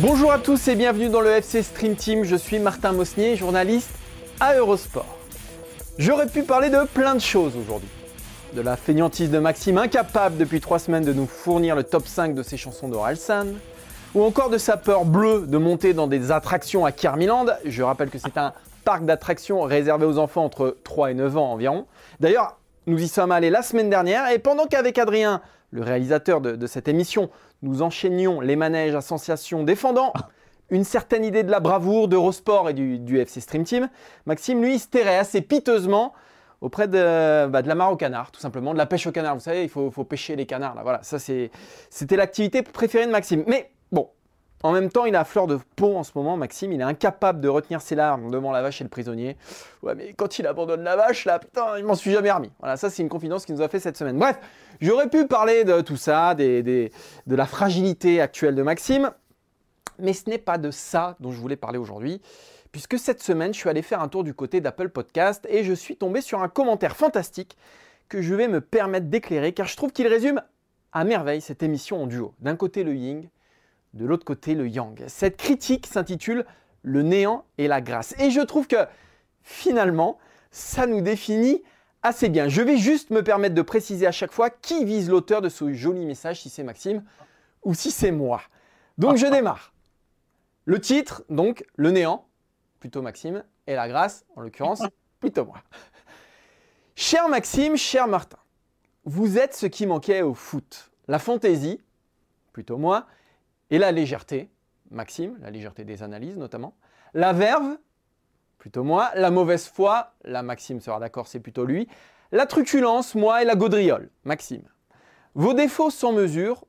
Bonjour à tous et bienvenue dans le FC Stream Team. Je suis Martin Mosnier, journaliste à Eurosport. J'aurais pu parler de plein de choses aujourd'hui. De la fainéantise de Maxime, incapable depuis trois semaines de nous fournir le top 5 de ses chansons d'Oralsan, ou encore de sa peur bleue de monter dans des attractions à Kermiland. Je rappelle que c'est un parc d'attractions réservé aux enfants entre 3 et 9 ans environ. D'ailleurs, nous y sommes allés la semaine dernière et pendant qu'avec Adrien, le réalisateur de, de cette émission, nous enchaînions les manèges à sensation défendant une certaine idée de la bravoure d'Eurosport et du, FC Stream Team, Maxime, lui, se terrait assez piteusement auprès de, bah, la mare au canard, tout simplement, de la pêche au canard. Vous savez, il faut, pêcher les canards. Là. Voilà, ça c'était l'activité préférée de Maxime. Mais en même temps, il a fleur de peau en ce moment, Maxime. Il est incapable de retenir ses larmes devant la vache et le prisonnier. Ouais, mais quand il abandonne la vache, là, putain, il m'en suis jamais remis. Voilà, ça, c'est une confidence qu'il nous a fait cette semaine. Bref, j'aurais pu parler de tout ça, de la fragilité actuelle de Maxime. Mais ce n'est pas de ça dont je voulais parler aujourd'hui, puisque cette semaine, je suis allé faire un tour du côté d'Apple Podcast et je suis tombé sur un commentaire fantastique que je vais me permettre d'éclairer, car je trouve qu'il résume à merveille cette émission en duo. D'un côté le yin, de l'autre côté le yang. Cette critique s'intitule Le néant et la grâce. Et je trouve que finalement, ça nous définit assez bien. Je vais juste me permettre de préciser à chaque fois qui vise l'auteur de ce joli message, si c'est Maxime ou si c'est moi. Donc je démarre. Le titre, donc, le néant, plutôt Maxime, et la grâce, en l'occurrence, plutôt moi. Cher Maxime, cher Martin, vous êtes ce qui manquait au foot. La fantaisie, plutôt moi, et la légèreté, Maxime, la légèreté des analyses notamment. La verve, plutôt moi. La mauvaise foi, la Maxime sera d'accord, c'est plutôt lui. La truculence, moi, et la gaudriole, Maxime. Vos défauts sans mesure,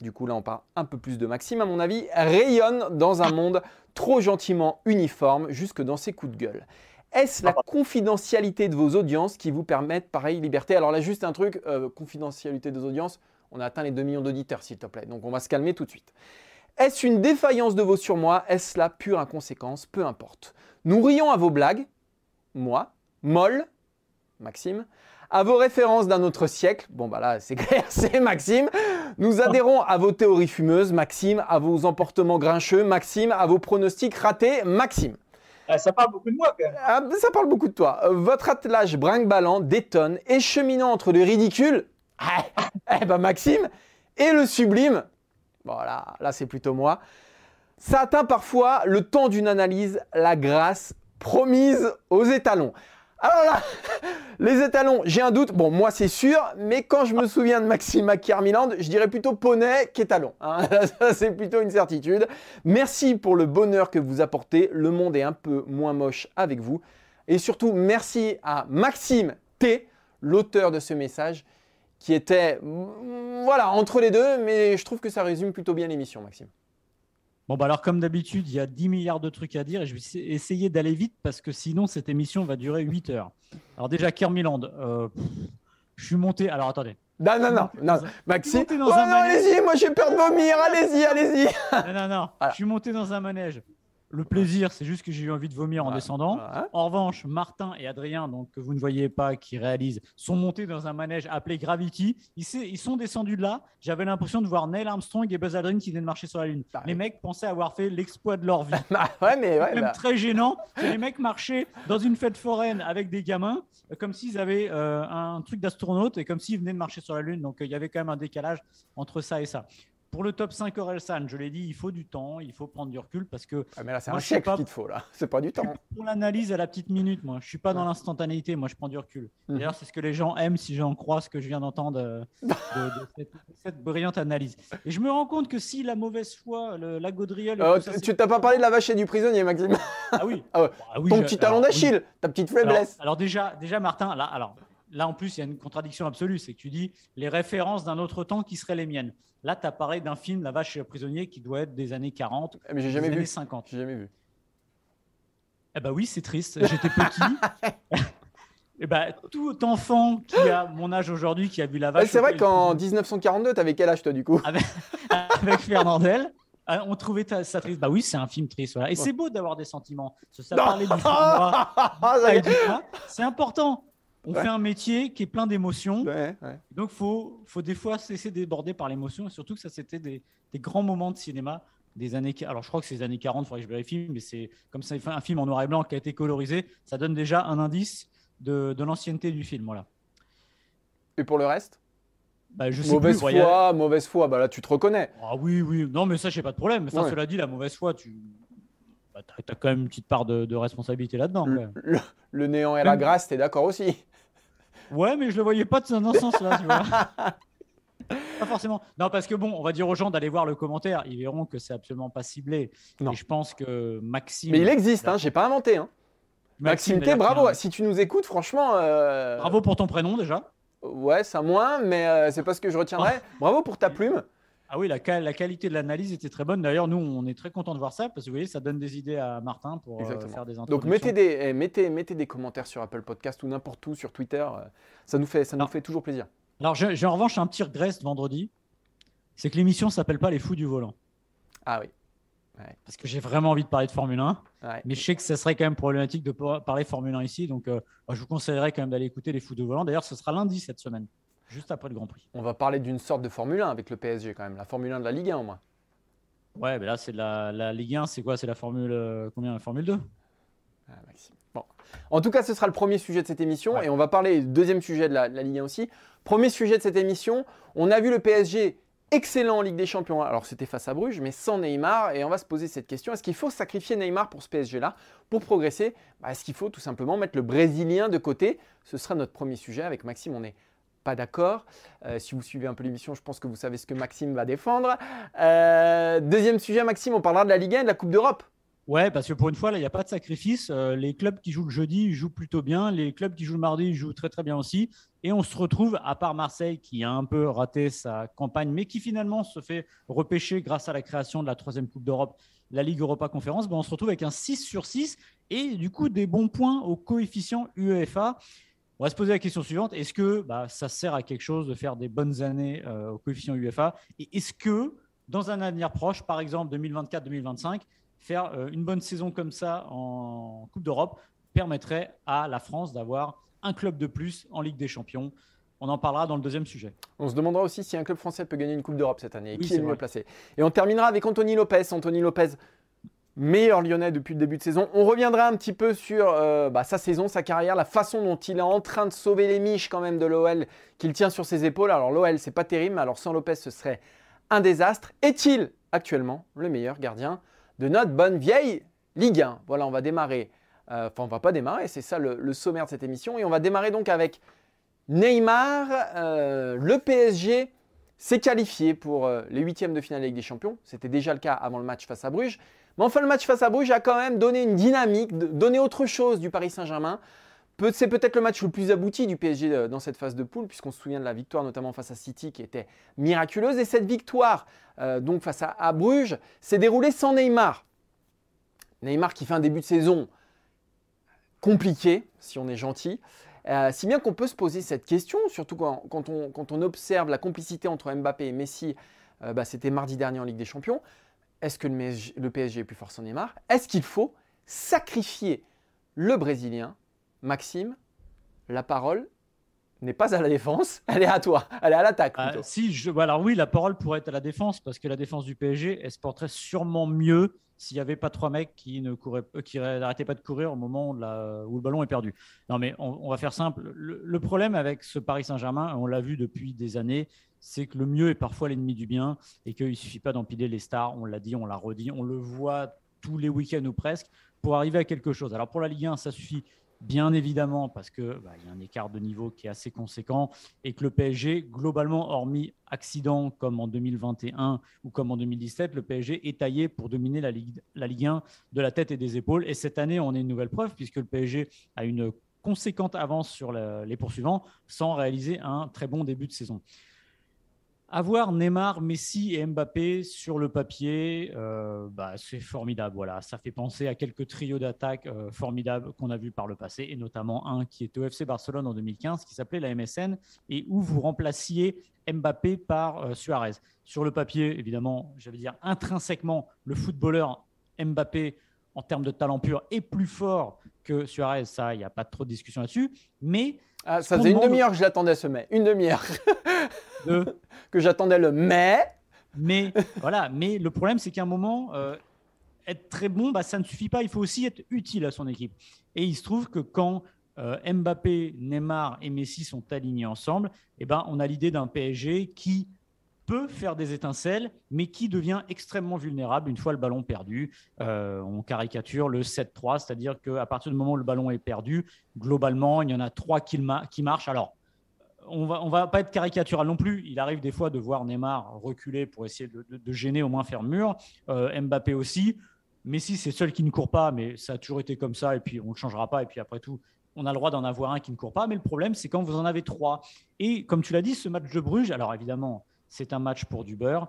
du coup là on parle un peu plus de Maxime à mon avis, rayonnent dans un monde trop gentiment uniforme jusque dans ses coups de gueule. Est-ce la confidentialité de vos audiences qui vous permettent pareille liberté? Alors là juste un truc, euh, confidentialité des audiences, on a atteint les 2 millions d'auditeurs s'il te plaît, donc on va se calmer tout de suite. Est-ce une défaillance de vos surmois? Est-ce la pure inconséquence? Peu importe. Nous rions à vos blagues, moi, molle, Maxime, à vos références d'un autre siècle, bon bah là c'est clair, c'est Maxime. Nous adhérons à vos théories fumeuses, Maxime, à vos emportements grincheux, Maxime, à vos pronostics ratés, Maxime. Ah, ça parle beaucoup de moi quand même. Ah, ça parle beaucoup de toi. Votre attelage brinque-ballant détonne et cheminant entre le ridicule, ah, eh ben Maxime, et le sublime, voilà, là c'est plutôt moi, ça atteint parfois le temps d'une analyse, la grâce promise aux étalons. Alors là, les étalons, j'ai un doute. Bon, moi c'est sûr, mais quand je me souviens de Maxime Kermiland, je dirais plutôt poney qu'étalon. Hein. C'est plutôt une certitude. Merci pour le bonheur que vous apportez. Le monde est un peu moins moche avec vous. Et surtout, merci à Maxime T, l'auteur de ce message, qui était, mm, voilà, entre les deux, mais je trouve que ça résume plutôt bien l'émission, Maxime. Bon, bah alors, comme d'habitude, il y a 10 milliards de trucs à dire et je vais essayer d'aller vite parce que sinon, cette émission va durer 8 heures. Alors, déjà, Kermiland, euh, je suis monté. Alors, attendez. Non, non, non, non. Maxime, oh non, allez-y, moi j'ai peur de vomir, allez-y, allez-y. Non, non, non. Voilà. Je suis monté dans un manège. Le plaisir, c'est juste que j'ai eu envie de vomir en descendant. En revanche, Martin et Adrien, donc que vous ne voyez pas, qui réalisent, sont montés dans un manège appelé Gravity. Ils, sont descendus de là. J'avais l'impression de voir Neil Armstrong et Buzz Aldrin qui venaient de marcher sur la Lune. Bah les oui. mecs pensaient avoir fait l'exploit de leur vie. Bah, ouais, mais ouais, même bah, très gênant. Les mecs marchaient dans une fête foraine avec des gamins, comme s'ils avaient euh, un truc d'astronaute et comme s'ils venaient de marcher sur la Lune. Donc euh, il y avait quand même un décalage entre ça et ça. Pour le top 5 Orelsan, je l'ai dit, il faut du temps, il faut prendre du recul parce que ah, mais là c'est un siècle pas. qu'il te faut là, c'est pas du temps. pour l'analyse à la petite minute, moi, je suis pas dans l'instantanéité, moi je prends du recul. Mhm. D'ailleurs, c'est ce que les gens aiment si j'en crois ce que je viens d'entendre euh, de, de cette, brillante analyse. Et je me rends compte que si la mauvaise foi, le- la gaudriole, Euh, ça, tu t'as pas parlé de la vache et du prisonnier, Maxime. ah oui, Ah ouais. Ah oui, Ton je- petit talon alors, oui. d'Achille, ta petite Alors, faiblesse. alors déjà, déjà Martin, là, alors là, en plus, il y a une contradiction absolue. C'est que tu dis les références d'un autre temps qui seraient les miennes. Là, tu as parlé d'un film, La vache et le prisonnier, qui doit être des années 40, Mais j'ai jamais des vu. années 50. J'ai jamais vu. Eh ben oui, c'est triste. J'étais petit. Eh ben, tout enfant qui a mon âge aujourd'hui, qui a vu La vache. c'est et vrai qu'en prisonnier 1942, t'avais quel âge toi du coup? Avec Fernandel, euh, on trouvait ça triste. Bah oui, c'est un film triste. Voilà. Et c'est beau d'avoir des sentiments. Ça, parlait du. Ah. C'est important. On Ouais. fait un métier qui est plein d'émotions. Ouais, ouais. Donc, il faut, faut des fois se laisser déborder par l'émotion. Et surtout que ça, c'était des, des grands moments de cinéma des années. Alors, je crois que c'est les années 40, il faudrait que je vérifie, mais c'est comme ça, un film en noir et blanc qui a été colorisé. Ça donne déjà un indice de, de l'ancienneté du film. Voilà. Et pour le reste? Bah, je sais Mauvaise plus, foi, mauvaise foi, bah là tu te reconnais. Ah oui, oui. Non, mais ça, j'ai pas de problème. Enfin, cela dit, la mauvaise foi, tu bah, as, quand même une petite part de, de responsabilité là-dedans. Le, le- le néant et la Même- grâce, t'es d'accord aussi Ouais, mais je le voyais pas de- dans ce sens-là, tu vois. Pas forcément. Non, parce que bon, on va dire aux gens d'aller voir le commentaire. Ils verront que c'est absolument pas ciblé. Non. Et je pense que Maxime. Mais il existe, hein, j'ai pas inventé. Hein. Maxime T, d'ailleurs, bravo. un- Si tu nous écoutes, franchement. euh, Bravo pour ton prénom déjà. Ouais, ça moins, mais euh, c'est pas ce que je retiendrai. Bravo pour ta plume. Ah oui, la, qua- la qualité de l'analyse était très bonne. D'ailleurs, nous, on est très content de voir ça parce que vous voyez, ça donne des idées à Martin pour euh, Exactement. faire des Donc introductions. mettez des, eh, mettez, mettez des commentaires sur Apple Podcast ou n'importe où sur Twitter. euh, Ça nous fait, ça nous fait toujours plaisir. Alors, j'ai en revanche un petit regret ce vendredi. C'est que l'émission s'appelle pas Les Fous du Volant. Ah oui. Parce que j'ai vraiment envie de parler de Formule 1. Ouais. Mais je sais que ce serait quand même problématique de parler Formule 1 ici. Donc, euh, moi, je vous conseillerais quand même d'aller écouter les Fous du Volant. D'ailleurs, ce sera lundi cette semaine, juste après le Grand Prix. On va parler d'une sorte de Formule 1 avec le PSG quand même. La Formule 1 de la Ligue 1 au moins. Ouais, mais là, c'est la, la Ligue 1. C'est quoi? C'est la Formule euh, combien? La Formule 2 Ah, Maxime. Bon. En tout cas, ce sera le premier sujet de cette émission Ouais. et on va parler du deuxième sujet de la, de la Ligue 1 aussi. Premier sujet de cette émission, on a vu le PSG excellent en Ligue des Champions. Alors c'était face à Bruges, mais sans Neymar et on va se poser cette question est-ce qu'il faut sacrifier Neymar pour ce PSG là pour progresser Bah, Est-ce qu'il faut tout simplement mettre le Brésilien de côté? Ce sera notre premier sujet avec Maxime. On n'est pas d'accord. Euh, si vous suivez un peu l'émission, je pense que vous savez ce que Maxime va défendre. Euh, deuxième sujet, Maxime, on parlera de la Ligue 1 et de la Coupe d'Europe. Ouais, parce que pour une fois, là, il n'y a pas de sacrifice. Euh, les clubs qui jouent le jeudi, jouent plutôt bien. Les clubs qui jouent le mardi, jouent très très bien aussi. Et on se retrouve, à part Marseille, qui a un peu raté sa campagne, mais qui finalement se fait repêcher grâce à la création de la troisième Coupe d'Europe, la Ligue Europa Conférence, ben, on se retrouve avec un 6 sur 6 et du coup des bons points au coefficient UEFA. On va se poser la question suivante. Est-ce que bah, ça sert à quelque chose de faire des bonnes années euh, au coefficient UEFA Et est-ce que dans un avenir proche, par exemple 2024-2025, faire euh, une bonne saison comme ça en Coupe d'Europe permettrait à la France d'avoir un club de plus en Ligue des Champions? On en parlera dans le deuxième sujet. On se demandera aussi si un club français peut gagner une Coupe d'Europe cette année et Oui, qui est le mieux placé? Et on terminera avec Anthony Lopez. Anthony Lopez, meilleur lyonnais depuis le début de saison. On reviendra un petit peu sur euh, bah, sa saison, sa carrière, la façon dont il est en train de sauver les miches quand même de l'OL qu'il tient sur ses épaules. Alors l'OL, c'est pas terrible, mais alors sans Lopez, ce serait un désastre. Est-il actuellement le meilleur gardien de notre bonne vieille Ligue 1 Voilà, on va démarrer. euh, Enfin, on va pas démarrer, c'est ça le, sommaire de cette émission. Et on va démarrer donc avec Neymar, euh, le PSG s'est qualifié pour euh, les huitièmes de finale Ligue des Champions. C'était déjà le cas avant le match face à Bruges. Mais enfin, le match face à Bruges a quand même donné une dynamique, donné autre chose du Paris Saint-Germain. C'est peut-être le match le plus abouti du PSG euh, dans cette phase de poule, puisqu'on se souvient de la victoire notamment face à City qui était miraculeuse. Et cette victoire, euh, donc face à, Bruges, s'est déroulée sans Neymar. Neymar qui fait un début de saison compliqué, si on est gentil. Euh, si bien qu'on peut se poser cette question, surtout quand, on, observe la complicité entre Mbappé et Messi, bah, c'était mardi dernier en Ligue des Champions. Est-ce que le, PSG est plus fort sans Neymar? Est-ce qu'il faut sacrifier le Brésilien? Maxime, la parole n'est pas à la défense, elle est à toi, elle est à l'attaque Ah, si, je, bah, alors oui, la parole pourrait être à la défense parce que la défense du PSG, elle se porterait sûrement mieux s'il n'y avait pas trois mecs qui ne couraient, euh, qui n'arrêtaient pas de courir au moment où, la- où le ballon est perdu. Non, mais on, on va faire simple. Le, le problème avec ce Paris Saint-Germain, on l'a vu depuis des années, c'est que le mieux est parfois l'ennemi du bien et qu'il ne suffit pas d'empiler les stars. On l'a dit, on l'a redit, on le voit tous les week-ends ou presque pour arriver à quelque chose. Alors pour la Ligue 1, ça suffit bien évidemment parce que bah, il y a un écart de niveau qui est assez conséquent et que le PSG, globalement, hormis accident comme en 2021 ou comme en 2017, le PSG est taillé pour dominer la Ligue, la Ligue 1 de la tête et des épaules. Et cette année, on est une nouvelle preuve puisque le PSG a une conséquente avance sur les poursuivants sans réaliser un très bon début de saison. Avoir Neymar, Messi et Mbappé sur le papier, euh, bah, c'est formidable. Voilà, ça fait penser à quelques trios d'attaque euh, formidables qu'on a vus par le passé, et notamment un qui était au FC Barcelone en 2015, qui s'appelait la MSN, et où vous remplaciez Mbappé par euh, Suarez. Sur le papier, évidemment, j'allais dire intrinsèquement, le footballeur Mbappé, en termes de talent pur, est plus fort que Suarez. Ça, il n'y a pas trop de discussion là-dessus. Mais ah, ça faisait une demi-heure que je l'attendais ce mai. Une demi-heure. que j'attendais le mais. Mais voilà, mais le problème, c'est qu'à un moment, euh, être très bon, bah, ça ne suffit pas. Il faut aussi être utile à son équipe. Et il se trouve que quand euh, Mbappé, Neymar et Messi sont alignés ensemble, eh ben, on a l'idée d'un PSG qui peut faire des étincelles, mais qui devient extrêmement vulnérable une fois le ballon perdu. Euh, on caricature le 7-3, c'est-à-dire qu'à partir du moment où le ballon est perdu, globalement, il y en a trois qui, marchent. Alors, on va, on va pas être caricatural non plus. Il arrive des fois de voir Neymar reculer pour essayer de, gêner, au moins faire mur. Euh, Mbappé aussi. Messi, c'est seul qui ne court pas, mais ça a toujours été comme ça, et puis on ne changera pas. Et puis après tout, on a le droit d'en avoir un qui ne court pas. Mais le problème, c'est quand vous en avez trois. Et comme tu l'as dit, ce match de Bruges, alors évidemment, c'est un match pour du beurre.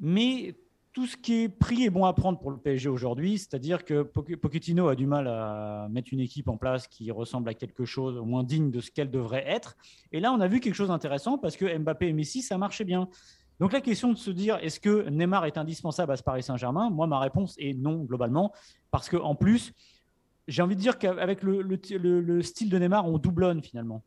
Mais tout ce qui est pris est bon à prendre pour le PSG aujourd'hui, c'est-à-dire que Pochettino a du mal à mettre une équipe en place qui ressemble à quelque chose au moins digne de ce qu'elle devrait être. Et là, on a vu quelque chose d'intéressant parce que Mbappé et Messi, ça marchait bien. Donc la question de se dire est-ce que Neymar est indispensable à ce Paris Saint-Germain? Moi, ma réponse est non globalement, parce qu'en plus, j'ai envie de dire qu'avec le, le, style de Neymar, on doublonne finalement.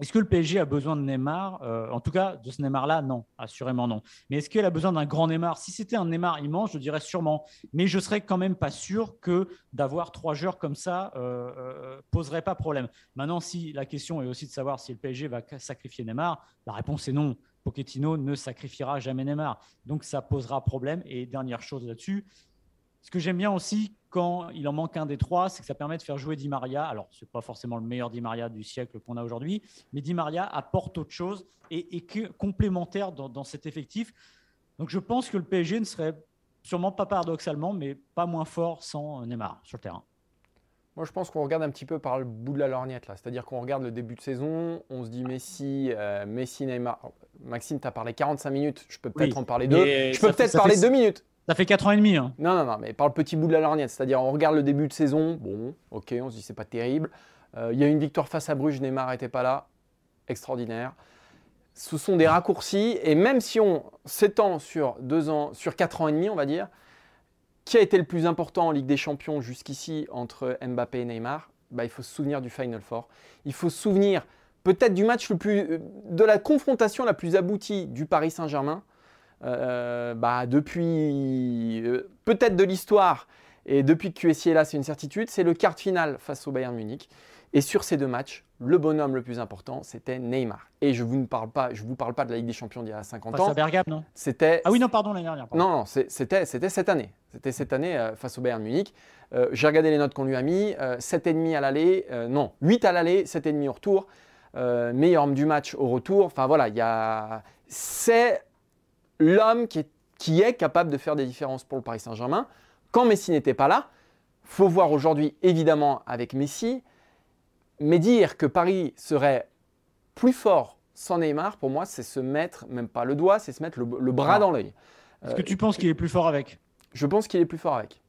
Est-ce que le PSG a besoin de Neymar euh, En tout cas, de ce Neymar-là, non, assurément non. Mais est-ce qu'elle a besoin d'un grand Neymar? Si c'était un Neymar immense, je dirais sûrement. Mais je serais quand même pas sûr que d'avoir trois joueurs comme ça euh, euh, poserait pas problème. Maintenant, si la question est aussi de savoir si le PSG va sacrifier Neymar, la réponse est non. Pochettino ne sacrifiera jamais Neymar. Donc ça posera problème. Et dernière chose là-dessus, ce que j'aime bien aussi quand il en manque un des trois, c'est que ça permet de faire jouer Di Maria. Alors, ce n'est pas forcément le meilleur Di Maria du siècle qu'on a aujourd'hui, mais Di Maria apporte autre chose et est complémentaire dans, cet effectif. Donc, je pense que le PSG ne serait sûrement pas paradoxalement, mais pas moins fort sans Neymar sur le terrain. Moi, je pense qu'on regarde un petit peu par le bout de la lorgnette là. C'est-à-dire qu'on regarde le début de saison, on se dit Messi, euh, Messi, Neymar. Maxime, tu as parlé 45 minutes, je peux peut-être en parler deux. Je peux peut-être parler deux minutes. Ça fait 4 ans et demi. Hein. Non, non, non, mais par le petit bout de la lorgnette. C'est-à-dire, on regarde le début de saison, bon, ok, on se dit c'est pas terrible. Euh, il y a une victoire face à Bruges, Neymar n'était pas là. Extraordinaire. Ce sont des raccourcis, et même si on s'étend sur deux ans, sur 4 ans et demi, on va dire, qui a été le plus important en Ligue des Champions jusqu'ici entre Mbappé et Neymar? Bah, Il faut se souvenir du Final Four. Il faut se souvenir peut-être du match le plus. Euh, de la confrontation la plus aboutie du Paris Saint-Germain euh, bah, depuis euh, peut-être de l'histoire et depuis que QSI est là, c'est une certitude, c'est le quart de finale face au Bayern Munich. Et sur ces deux matchs, le bonhomme le plus important, c'était Neymar. Et je vous ne parle pas, je vous parle pas de la Ligue des Champions d'il y a 50 ans. Face à Bergame, non? C'était. Ah oui, non, pardon, l'année dernière. Non, non, c'était cette année. C'était cette année euh, face au Bayern Munich. J'ai regardé les notes qu'on lui a mis. 7,5 à l'aller, non, 8 à l'aller, 7,5 au retour. meilleur homme du match au retour. Enfin voilà, il y a. C'est l'homme qui est, capable de faire des différences pour le Paris Saint-Germain. Quand Messi n'était pas là, faut voir aujourd'hui évidemment avec Messi, mais dire que Paris serait plus fort sans Neymar, pour moi, c'est se mettre, même pas le doigt, c'est se mettre le, bras dans l'œil. Est-ce que tu penses qu'il est plus fort avec? Je pense qu'il est plus fort avec.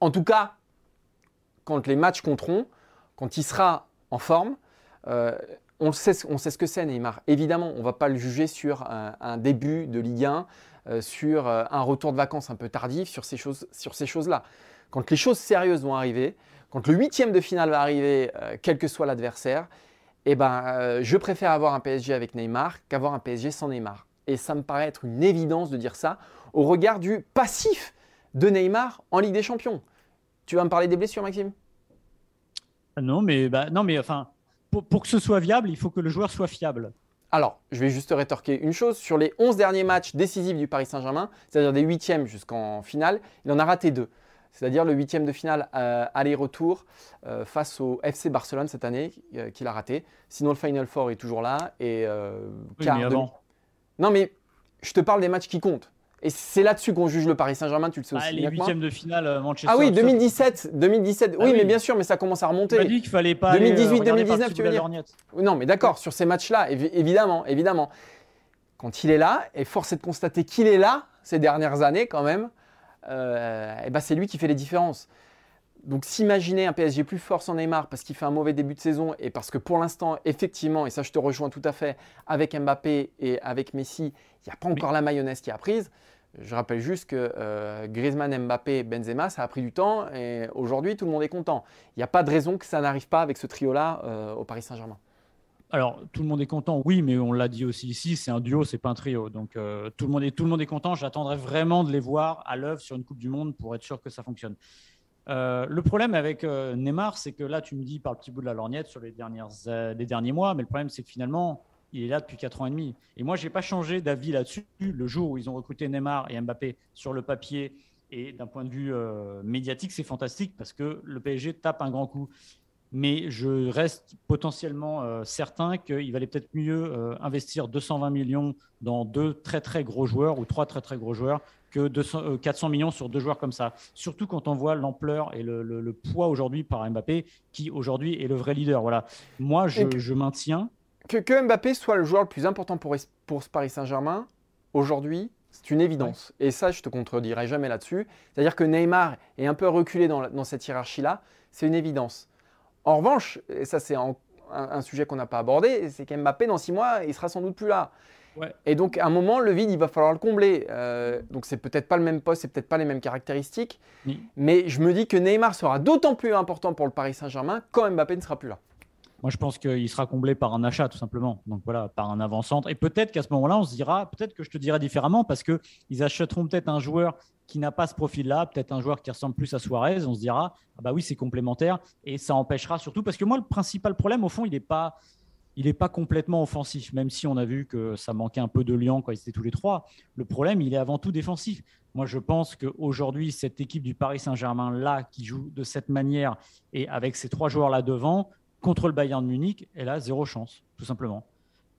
En tout cas, quand les matchs compteront, quand il sera en forme, euh, on sait, ce que c'est Neymar. Évidemment, on ne va pas le juger sur un, début de Ligue 1, euh, sur euh, un retour de vacances un peu tardif, sur ces choses-là. quand les choses sérieuses vont arriver, quand le huitième de finale va arriver, euh, quel que soit l'adversaire, eh ben, je préfère avoir un PSG avec Neymar qu'avoir un PSG sans Neymar. Et ça me paraît être une évidence de dire ça au regard du passif de Neymar en Ligue des Champions. Tu vas me parler des blessures, Maxime? Non, mais bah, non, mais enfin, pour, que ce soit viable, il faut que le joueur soit fiable. Alors, je vais juste rétorquer une chose. Sur les 11 derniers matchs décisifs du Paris Saint-Germain, c'est-à-dire des huitièmes jusqu'en finale, il en a raté deux. C'est-à-dire le huitième de finale euh, aller-retour euh, face au FC Barcelone cette année, euh, qu'il a raté. Sinon, le Final Four est toujours là. Et oui, mais avant. Non, mais je te parle des matchs qui comptent. Et c'est là-dessus qu'on juge le Paris Saint-Germain, tu le sais Bah, aussi. les que moi. huitièmes de finale euh, Manchester. Ah oui, ça- 2017, 2017. Ah oui, oui. mais bien sûr, mais ça commence à Tu remonter. m'as dit qu'il fallait pas. 2018, aller, euh, regarder 2019, par-dessus tu veux dire. Non, mais d'accord, sur ces matchs-là, évi- évidemment, évidemment. Quand il est là, et force est de constater qu'il est là ces dernières années quand même, euh, eh ben c'est lui qui fait les différences. Donc s'imaginer un PSG plus fort sans Neymar parce qu'il fait un mauvais début de saison et parce que pour l'instant, effectivement, et ça je te rejoins tout à fait, avec Mbappé et avec Messi, il n'y a pas encore la mayonnaise qui a prise. Je rappelle juste que euh, Griezmann, Mbappé, Benzema, ça a pris du temps et aujourd'hui tout le monde est content. Il n'y a pas de raison que ça n'arrive pas avec ce trio-là euh, au Paris Saint-Germain. Alors, tout le monde est content, oui, mais on l'a dit aussi ici, c'est un duo, c'est pas un trio. Donc, euh, tout, le monde est, tout le monde est content. J'attendrai vraiment de les voir à l'œuvre sur une Coupe du Monde pour être sûr que ça fonctionne. Le problème avec Neymar, c'est que là, tu me dis par le petit bout de la lorgnette sur les, dernières, les derniers mois, mais le problème, c'est que finalement, il est là depuis 4 ans et demi. Et moi, je n'ai pas changé d'avis là-dessus. Le jour où ils ont recruté Neymar et Mbappé sur le papier et d'un point de vue euh, médiatique, c'est fantastique parce que le PSG tape un grand coup mais je reste potentiellement euh, certain qu'il valait peut-être mieux euh, investir 220 millions dans deux très très gros joueurs ou trois très très gros joueurs que 200, euh, 400 millions sur deux joueurs comme ça. Surtout quand on voit l'ampleur et le, le- le poids aujourd'hui par Mbappé, qui aujourd'hui est le vrai leader. Voilà. Moi, je maintiens. Que, que Mbappé soit le joueur le plus important pour, pour ce Paris Saint-Germain, aujourd'hui, c'est une évidence. Et ça, je te contredirai jamais là-dessus. C'est-à-dire que Neymar est un peu reculé dans, la- dans cette hiérarchie-là, c'est une évidence. En revanche, et ça c'est un, un sujet qu'on n'a pas abordé, c'est qu'Mbappé, dans six mois, il sera sans doute plus là. Ouais. Et donc, à un moment, le vide, il va falloir le combler. Euh, donc, c'est peut-être pas le même poste, c'est peut-être pas les mêmes caractéristiques. Oui. Mais je me dis que Neymar sera d'autant plus important pour le Paris Saint-Germain quand Mbappé ne sera plus là. Moi, je pense qu'il sera comblé par un achat, tout simplement. Donc voilà, par un avant-centre. Et peut-être qu'à ce moment-là, on se dira, peut-être que je te dirai différemment, parce qu'ils achèteront peut-être un joueur qui n'a pas ce profil-là, peut-être un joueur qui ressemble plus à Suarez. On se dira, ah bah oui, c'est complémentaire. Et ça empêchera surtout, parce que moi, le principal problème, au fond, il n'est pas. Il n'est pas complètement offensif, même si on a vu que ça manquait un peu de liant quand ils étaient tous les trois. Le problème, il est avant tout défensif. Moi, je pense qu'aujourd'hui, cette équipe du Paris Saint-Germain-là, qui joue de cette manière et avec ces trois joueurs-là devant, contre le Bayern de Munich, elle a zéro chance, tout simplement.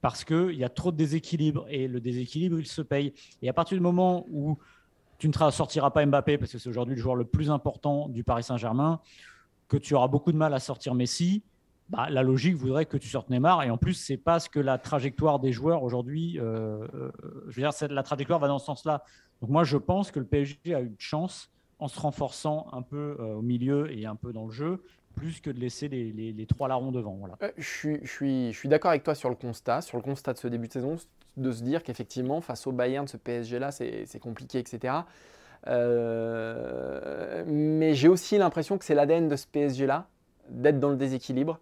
Parce qu'il y a trop de déséquilibre et le déséquilibre, il se paye. Et à partir du moment où tu ne sortiras pas Mbappé, parce que c'est aujourd'hui le joueur le plus important du Paris Saint-Germain, que tu auras beaucoup de mal à sortir Messi, bah, la logique voudrait que tu sortes Neymar. Et en plus, c'est pas ce que la trajectoire des joueurs aujourd'hui. euh, euh, je veux dire, la trajectoire va dans ce sens-là. Donc moi, je pense que le PSG a une chance en se renforçant un peu euh, au milieu et un peu dans le jeu, plus que de laisser les, trois larrons devant. Euh, Je suis, d'accord avec toi sur le constat, sur le constat de ce début de saison, de se dire qu'effectivement, face au Bayern, ce PSG-là, c'est compliqué, etc. Euh, mais j'ai aussi l'impression que c'est l'ADN de ce PSG-là, d'être dans le déséquilibre.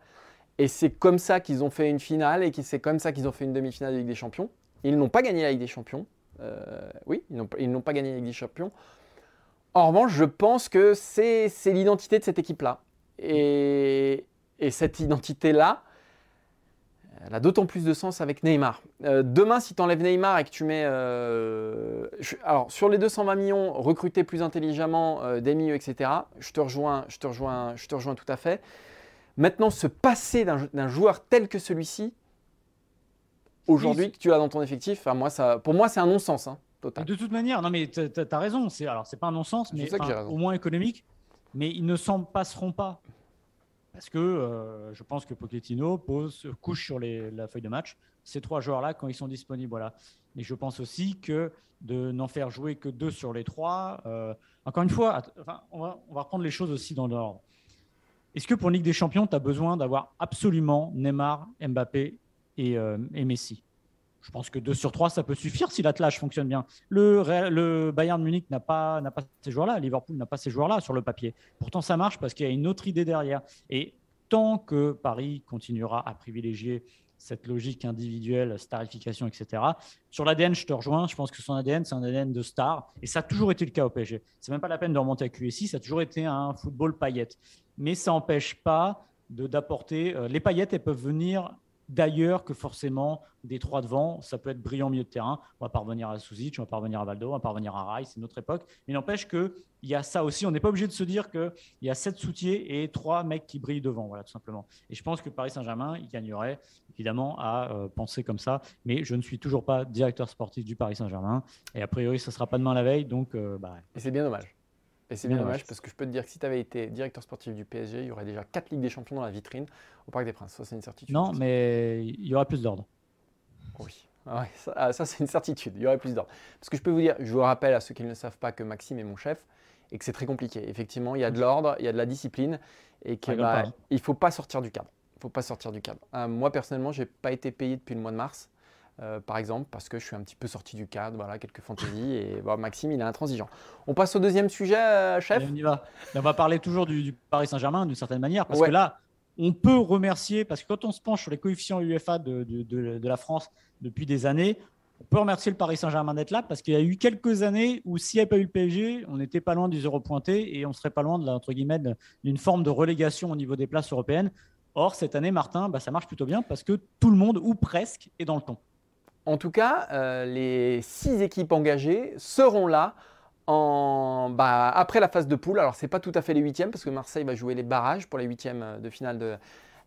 Et c'est comme ça qu'ils ont fait une finale et c'est comme ça qu'ils ont fait une demi-finale de Ligue des Champions. Ils n'ont pas gagné la Ligue des Champions. Euh, oui, ils n'ont pas- gagné la des Champions. En revanche, je pense que c'est l'identité de cette équipe-là. Et, et cette identité-là, elle a d'autant plus de sens avec Neymar. Euh, demain, si tu enlèves Neymar et que tu mets. euh, je- alors, sur les 220 millions, recruter plus intelligemment euh, des milieux, etc., je te, rejoins, je, te rejoins, je te rejoins tout à fait. Maintenant, se passer d'un joueur tel que celui-ci, aujourd'hui, Oui, que tu as dans ton effectif, enfin, moi, ça, pour moi, c'est un non-sens hein, total. de toute manière, non mais tu as raison. Alors c'est pas un non-sens, mais au moins économique. Mais ils ne s'en passeront pas parce que euh, je pense que Pochettino pose couche sur les- la feuille de match ces trois joueurs-là quand ils sont disponibles. Voilà. Mais je pense aussi que de n'en faire jouer que deux sur les trois. euh, encore une fois, on, va, reprendre les choses aussi dans l'ordre. Est-ce que pour Ligue des Champions, tu as besoin d'avoir absolument Neymar, Mbappé et, euh, et Messi? Je pense que 2 sur 3, ça peut suffire si l'attelage fonctionne bien. Le, Bayern Munich n'a pas, ces joueurs-là, Liverpool n'a pas ces joueurs-là sur le papier. Pourtant, ça marche parce qu'il y a une autre idée derrière. Et tant que Paris continuera à privilégier cette logique individuelle, starification, etc. Sur l'ADN, je te rejoins. Je pense que son ADN, c'est un ADN de star. Et ça a toujours été le cas au PSG. C'est même pas la peine de remonter à QSI. Ça a toujours été un football paillette. Mais ça n'empêche pas d'apporter. euh, les paillettes, elles peuvent venir d'ailleurs que forcément des trois devant. Ça peut être brillant milieu de terrain. On va parvenir à Suzic, on va parvenir à Valdo, on va parvenir à Rai, c'est notre époque. Mais n'empêche qu'il y a ça aussi. On n'est pas obligé de se dire qu'il y a sept soutiers et trois mecs qui brillent devant, voilà, tout simplement. Et je pense que Paris Saint-Germain, il gagnerait évidemment à euh, penser comme ça. Mais je ne suis toujours pas directeur sportif du Paris Saint-Germain. Et a priori, ça ne sera pas demain la veille. Donc, euh, bah, et c'est bien dommage. Et c'est bien dommage parce que je peux te dire que si tu avais été directeur sportif du PSG, il y aurait déjà 4 Ligues des Champions dans la vitrine au Parc des Princes. Ça, c'est une certitude. Non, mais il y aura plus d'ordre. Oui, ah ah, ça, c'est une certitude. Il y aurait plus d'ordre. Parce que je peux vous dire, je vous rappelle à ceux qui ne le savent pas que Maxime est mon chef et que c'est très compliqué. Effectivement, il y a de l'ordre, il y a de la discipline et qu'il bah, ne faut pas sortir du cadre. Il faut pas sortir du cadre. Euh, moi, personnellement, je n'ai pas été payé depuis le mois de mars. Euh, par exemple, parce que je suis un petit peu sorti du cadre, voilà, quelques fantaisies, et Maxime, il est intransigeant. On passe au deuxième sujet, euh, chef on, y va. on va parler toujours du, Paris Saint-Germain, d'une certaine manière, parce que là, on peut remercier, parce que quand on se penche sur les coefficients UEFA de, de, la France depuis des années, on peut remercier le Paris Saint-Germain d'être là, parce qu'il y a eu quelques années où s'il n'y avait pas eu le PSG, on n'était pas loin du zéro pointé, et on serait pas loin de, entre guillemets, d'une forme de relégation au niveau des places européennes. Or, cette année, Martin, bah, ça marche plutôt bien, parce que tout le monde, ou presque, est dans le temps. En tout cas, euh, les six équipes engagées seront là bah, après la phase de poule. Alors, ce n'est pas tout à fait les huitièmes parce que Marseille va jouer les barrages pour les huitièmes de finale de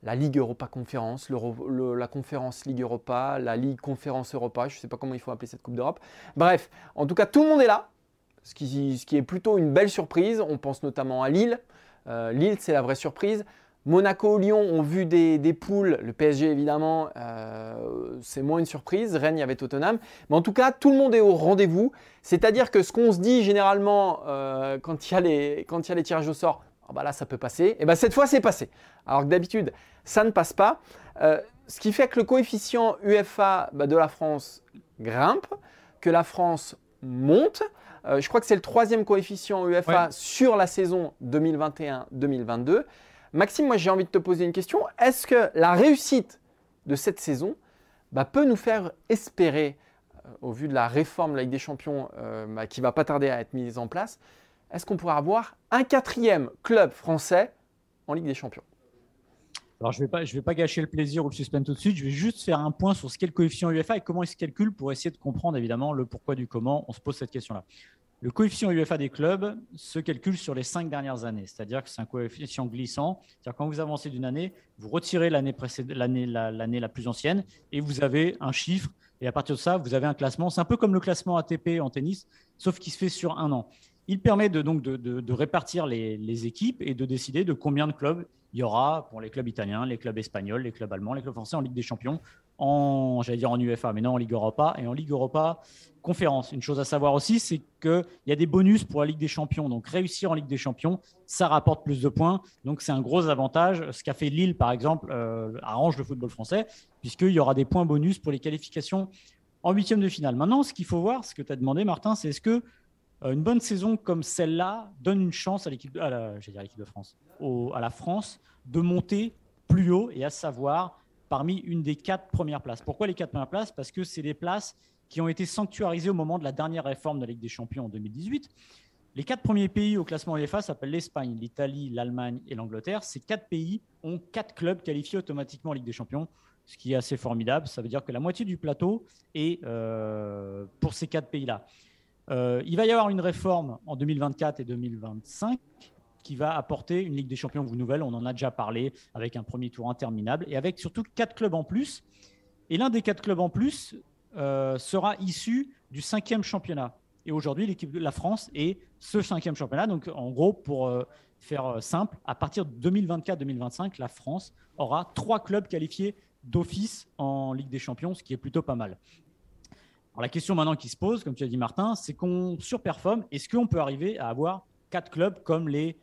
la Ligue Europa Conférence, la Conférence Ligue Europa, la Ligue Conférence Europa. Je ne sais pas comment il faut appeler cette Coupe d'Europe. Bref, en tout cas, tout le monde est là, ce qui, est plutôt une belle surprise. On pense notamment à Lille. Euh, Lille, c'est la vraie surprise. Monaco, Lyon ont vu des, poules. Le PSG, évidemment, euh, c'est moins une surprise. Rennes, il y avait Tottenham. Mais en tout cas, tout le monde est au rendez-vous. C'est-à-dire que ce qu'on se dit généralement euh, quand il y, a les, quand il y a les tirages au sort, oh bah là, ça peut passer. Et bien bah, cette fois, c'est passé. Alors que d'habitude, ça ne passe pas. Euh, ce qui fait que le coefficient UEFA bah, de la France grimpe, que la France monte. je crois que c'est le troisième coefficient UEFA sur la saison 2021-2022. Maxime, moi j'ai envie de te poser une question. Est-ce que la réussite de cette saison bah, peut nous faire espérer, euh, au vu de la réforme de la Ligue des Champions euh, bah, qui va pas tarder à être mise en place, est-ce qu'on pourra avoir un quatrième club français en Ligue des Champions? Alors, je ne vais, pas, vais pas gâcher le plaisir ou le suspense tout de suite. Je vais juste faire un point sur ce qu'est le coefficient UEFA et comment il se calcule pour essayer de comprendre évidemment le pourquoi du comment on se pose cette question-là. Le coefficient UEFA des clubs se calcule sur les cinq dernières années, c'est-à-dire que c'est un coefficient glissant. C'est-à-dire quand vous avancez d'une année, vous retirez l'année l'année la, la, plus ancienne et vous avez un chiffre. Et à partir de ça, vous avez un classement. C'est un peu comme le classement ATP en tennis, sauf qu'il se fait sur un an. Il permet de, donc de, répartir les, les, équipes et de décider de combien de clubs il y aura pour les clubs italiens, les clubs espagnols, les clubs allemands, les clubs français en Ligue des Champions, en, dire en UEFA, mais non en Ligue Europa et en Ligue Europa conférence. Une chose à savoir aussi, c'est qu'il y a des bonus pour la Ligue des Champions. Donc réussir en Ligue des Champions, ça rapporte plus de points. Donc c'est un gros avantage. Ce qu'a fait Lille, par exemple, euh, arrange le football français, puisqu'il y aura des points bonus pour les qualifications en huitième de finale. Maintenant, ce qu'il faut voir, ce que tu as demandé, Martin, c'est est-ce que euh, une bonne saison comme celle-là donne une chance à l'équipe, à la, l'équipe de France, à la France de monter plus haut et à savoir parmi une des quatre premières places. Pourquoi les quatre premières places? Parce que c'est des places qui ont été sanctuarisées au moment de la dernière réforme de la Ligue des Champions en 2018. Les quatre premiers pays au classement UEFA s'appellent l'Espagne, l'Italie, l'Allemagne et l'Angleterre. Ces quatre pays ont quatre clubs qualifiés automatiquement en Ligue des Champions, ce qui est assez formidable. Ça veut dire que la moitié du plateau est euh, pour ces quatre pays-là. Euh, il va y avoir une réforme en 2024 et 2025 qui va apporter une Ligue des Champions nouvelle. On en a déjà parlé avec un premier tour interminable et avec surtout quatre clubs en plus. Et l'un des quatre clubs en plus euh, sera issu du cinquième championnat. Et aujourd'hui, l'équipe de la France est ce cinquième championnat. Donc, en gros, pour euh, faire euh, simple, à partir de 2024-2025, la France aura trois clubs qualifiés d'office en Ligue des Champions, ce qui est plutôt pas mal. Alors, la question maintenant qui se pose, comme tu as dit Martin, c'est qu'on surperforme. Est-ce qu'on peut arriver à avoir quatre clubs comme les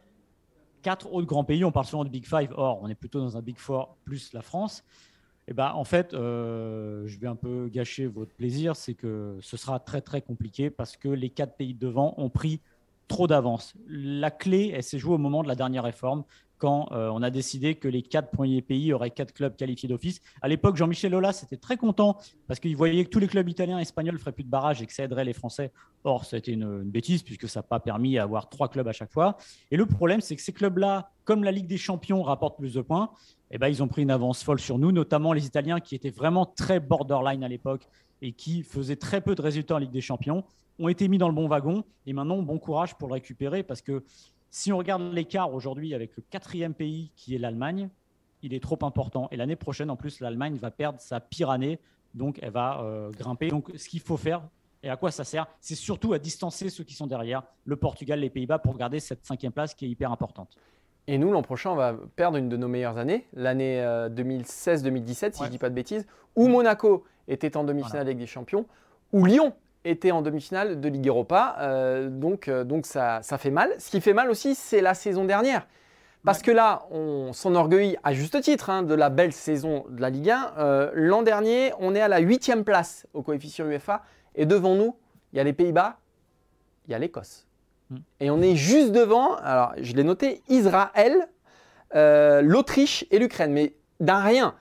quatre autres grands pays, on parle souvent de Big Five, or on est plutôt dans un Big Four plus la France. Eh ben, en fait, euh, je vais un peu gâcher votre plaisir, c'est que ce sera très très compliqué parce que les quatre pays devant ont pris trop d'avance. La clé, elle s'est jouée au moment de la dernière réforme, quand euh, on a décidé que les quatre premiers pays auraient quatre clubs qualifiés d'office. À l'époque, Jean-Michel Aulas était très content parce qu'il voyait que tous les clubs italiens et espagnols feraient plus de barrage et que ça aiderait les Français. Or, été une, une bêtise puisque ça n'a pas permis d'avoir trois clubs à chaque fois. Et le problème, c'est que ces clubs-là, comme la Ligue des Champions rapporte plus de points, eh ben, ils ont pris une avance folle sur nous, notamment les Italiens qui étaient vraiment très borderline à l'époque et qui faisaient très peu de résultats en Ligue des Champions, ont été mis dans le bon wagon. Et maintenant, bon courage pour le récupérer parce que si on regarde l'écart aujourd'hui avec le quatrième pays qui est l'Allemagne, il est trop important. Et l'année prochaine, en plus, l'Allemagne va perdre sa pire année, donc elle va euh, grimper. Donc ce qu'il faut faire, et à quoi ça sert, c'est surtout à distancer ceux qui sont derrière, le Portugal, les Pays-Bas, pour garder cette cinquième place qui est hyper importante. Et nous, l'an prochain, on va perdre une de nos meilleures années, l'année 2016-2017, si Ouais. je ne dis pas de bêtises, où Monaco était en demi-finale Voilà. avec des champions, où Lyon était en demi-finale de Ligue Europa. euh, donc euh, donc ça, ça fait mal. Ce qui fait mal aussi, c'est la saison dernière. Parce que là, on s'enorgueillit à juste titre hein, de la belle saison de la Ligue 1. Euh, L'an dernier, on est à la huitième place au coefficient UEFA. Et devant nous, il y a les Pays-Bas, il y a l'Écosse. Mm. Et on est juste devant, alors je l'ai noté, Israël, euh, l'Autriche et l'Ukraine. Mais d'un rien.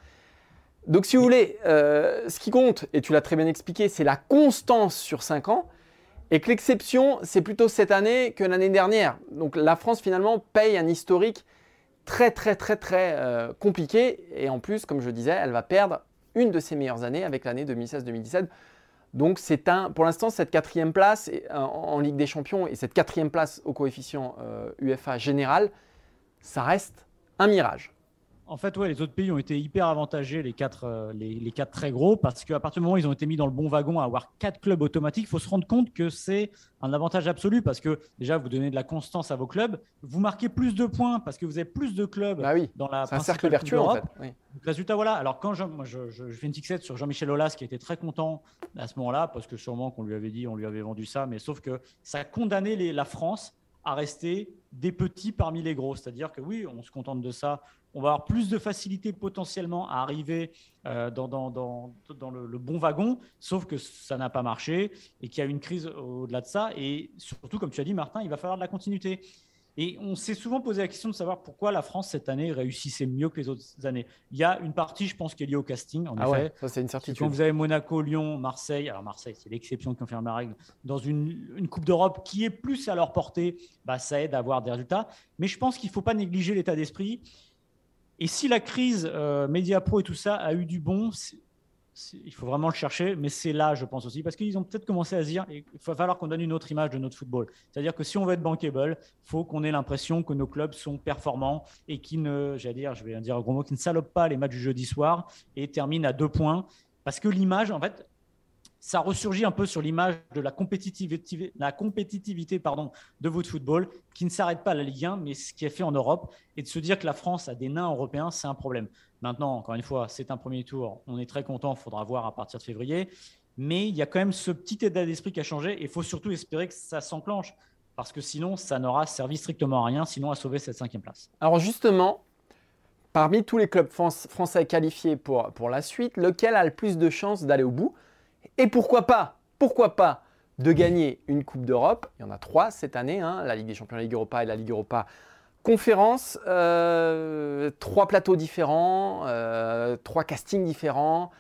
Donc si vous voulez, euh, ce qui compte, et tu l'as très bien expliqué, c'est la constance sur 5 ans. Et que l'exception, c'est plutôt cette année que l'année dernière. Donc la France finalement paye un historique très très très très euh, compliqué. Et en plus, comme je disais, elle va perdre une de ses meilleures années avec l'année 2016-2017. Donc c'est un, pour l'instant, cette quatrième place et- en, Ligue des Champions et cette quatrième place au coefficient euh, UEFA général, ça reste un mirage. En fait, ouais, les autres pays ont été hyper avantagés, les quatre, euh, les, les quatre très gros, parce qu'à partir du moment où ils ont été mis dans le bon wagon à avoir quatre clubs automatiques, il faut se rendre compte que c'est un avantage absolu, parce que déjà, vous donnez de la constance à vos clubs, vous marquez plus de points, parce que vous avez plus de clubs Bah oui, dans la c'est un cercle vertueux en fait. Oui. Donc, résultat, voilà. Alors, quand je, moi, je, je- je fais une fixette sur Jean-Michel Aulas, qui était très content à ce moment-là, parce que sûrement qu'on lui avait dit, on lui avait vendu ça, mais sauf que ça condamnait les- la France à rester des petits parmi les gros. C'est-à-dire que oui, on se contente de ça. On va avoir plus de facilité potentiellement à arriver euh, dans, le, le bon wagon, sauf que ça n'a pas marché et qu'il y a une crise au-delà de ça. Et surtout, comme tu as dit, Martin, il va falloir de la continuité. Et on s'est souvent posé la question de savoir pourquoi la France cette année réussissait mieux que les autres années. Il y a une partie, je pense, qui est liée au casting. En Ah effet. ouais, ça c'est une certitude. Quand vous avez Monaco, Lyon, Marseille, alors Marseille, c'est l'exception qui confirme la règle, dans une, une Coupe d'Europe qui est plus à leur portée, bah, ça aide à avoir des résultats. Mais je pense qu'il ne faut pas négliger l'état d'esprit. Et si la crise euh, Média Pro et tout ça a eu du bon, il faut vraiment le chercher, mais c'est là, je pense aussi, parce qu'ils ont peut-être commencé à se dire il va falloir qu'on donne une autre image de notre football. C'est-à-dire que si on veut être bankable, faut qu'on ait l'impression que nos clubs sont performants et qui ne, j'allais dire, je vais dire un gros mot, qui ne salopent pas les matchs du jeudi soir et terminent à deux points. Parce que l'image, en fait, ça ressurgit un peu sur l'image de la compétitivité, la compétitivité pardon, de votre football, qui ne s'arrête pas à la Ligue 1, mais ce qui est fait en Europe. Et de se dire que la France a des nains européens, c'est un problème. Maintenant, encore une fois, c'est un premier tour. On est très content, il faudra voir à partir de février. Mais il y a quand même ce petit état d'esprit qui a changé. Et il faut surtout espérer que ça s'enclenche. Parce que sinon, ça n'aura servi strictement à rien, sinon à sauver cette cinquième place. Alors justement, parmi tous les clubs fran- français qualifiés pour, pour la suite, lequel a le plus de chances d'aller au bout? Et pourquoi pas Pourquoi pas de gagner une Coupe d'Europe? Il y en a trois cette année, hein, la Ligue des Champions, la Ligue Europa et la Ligue Europa Conférence. euh, trois plateaux différents, euh, trois castings différents,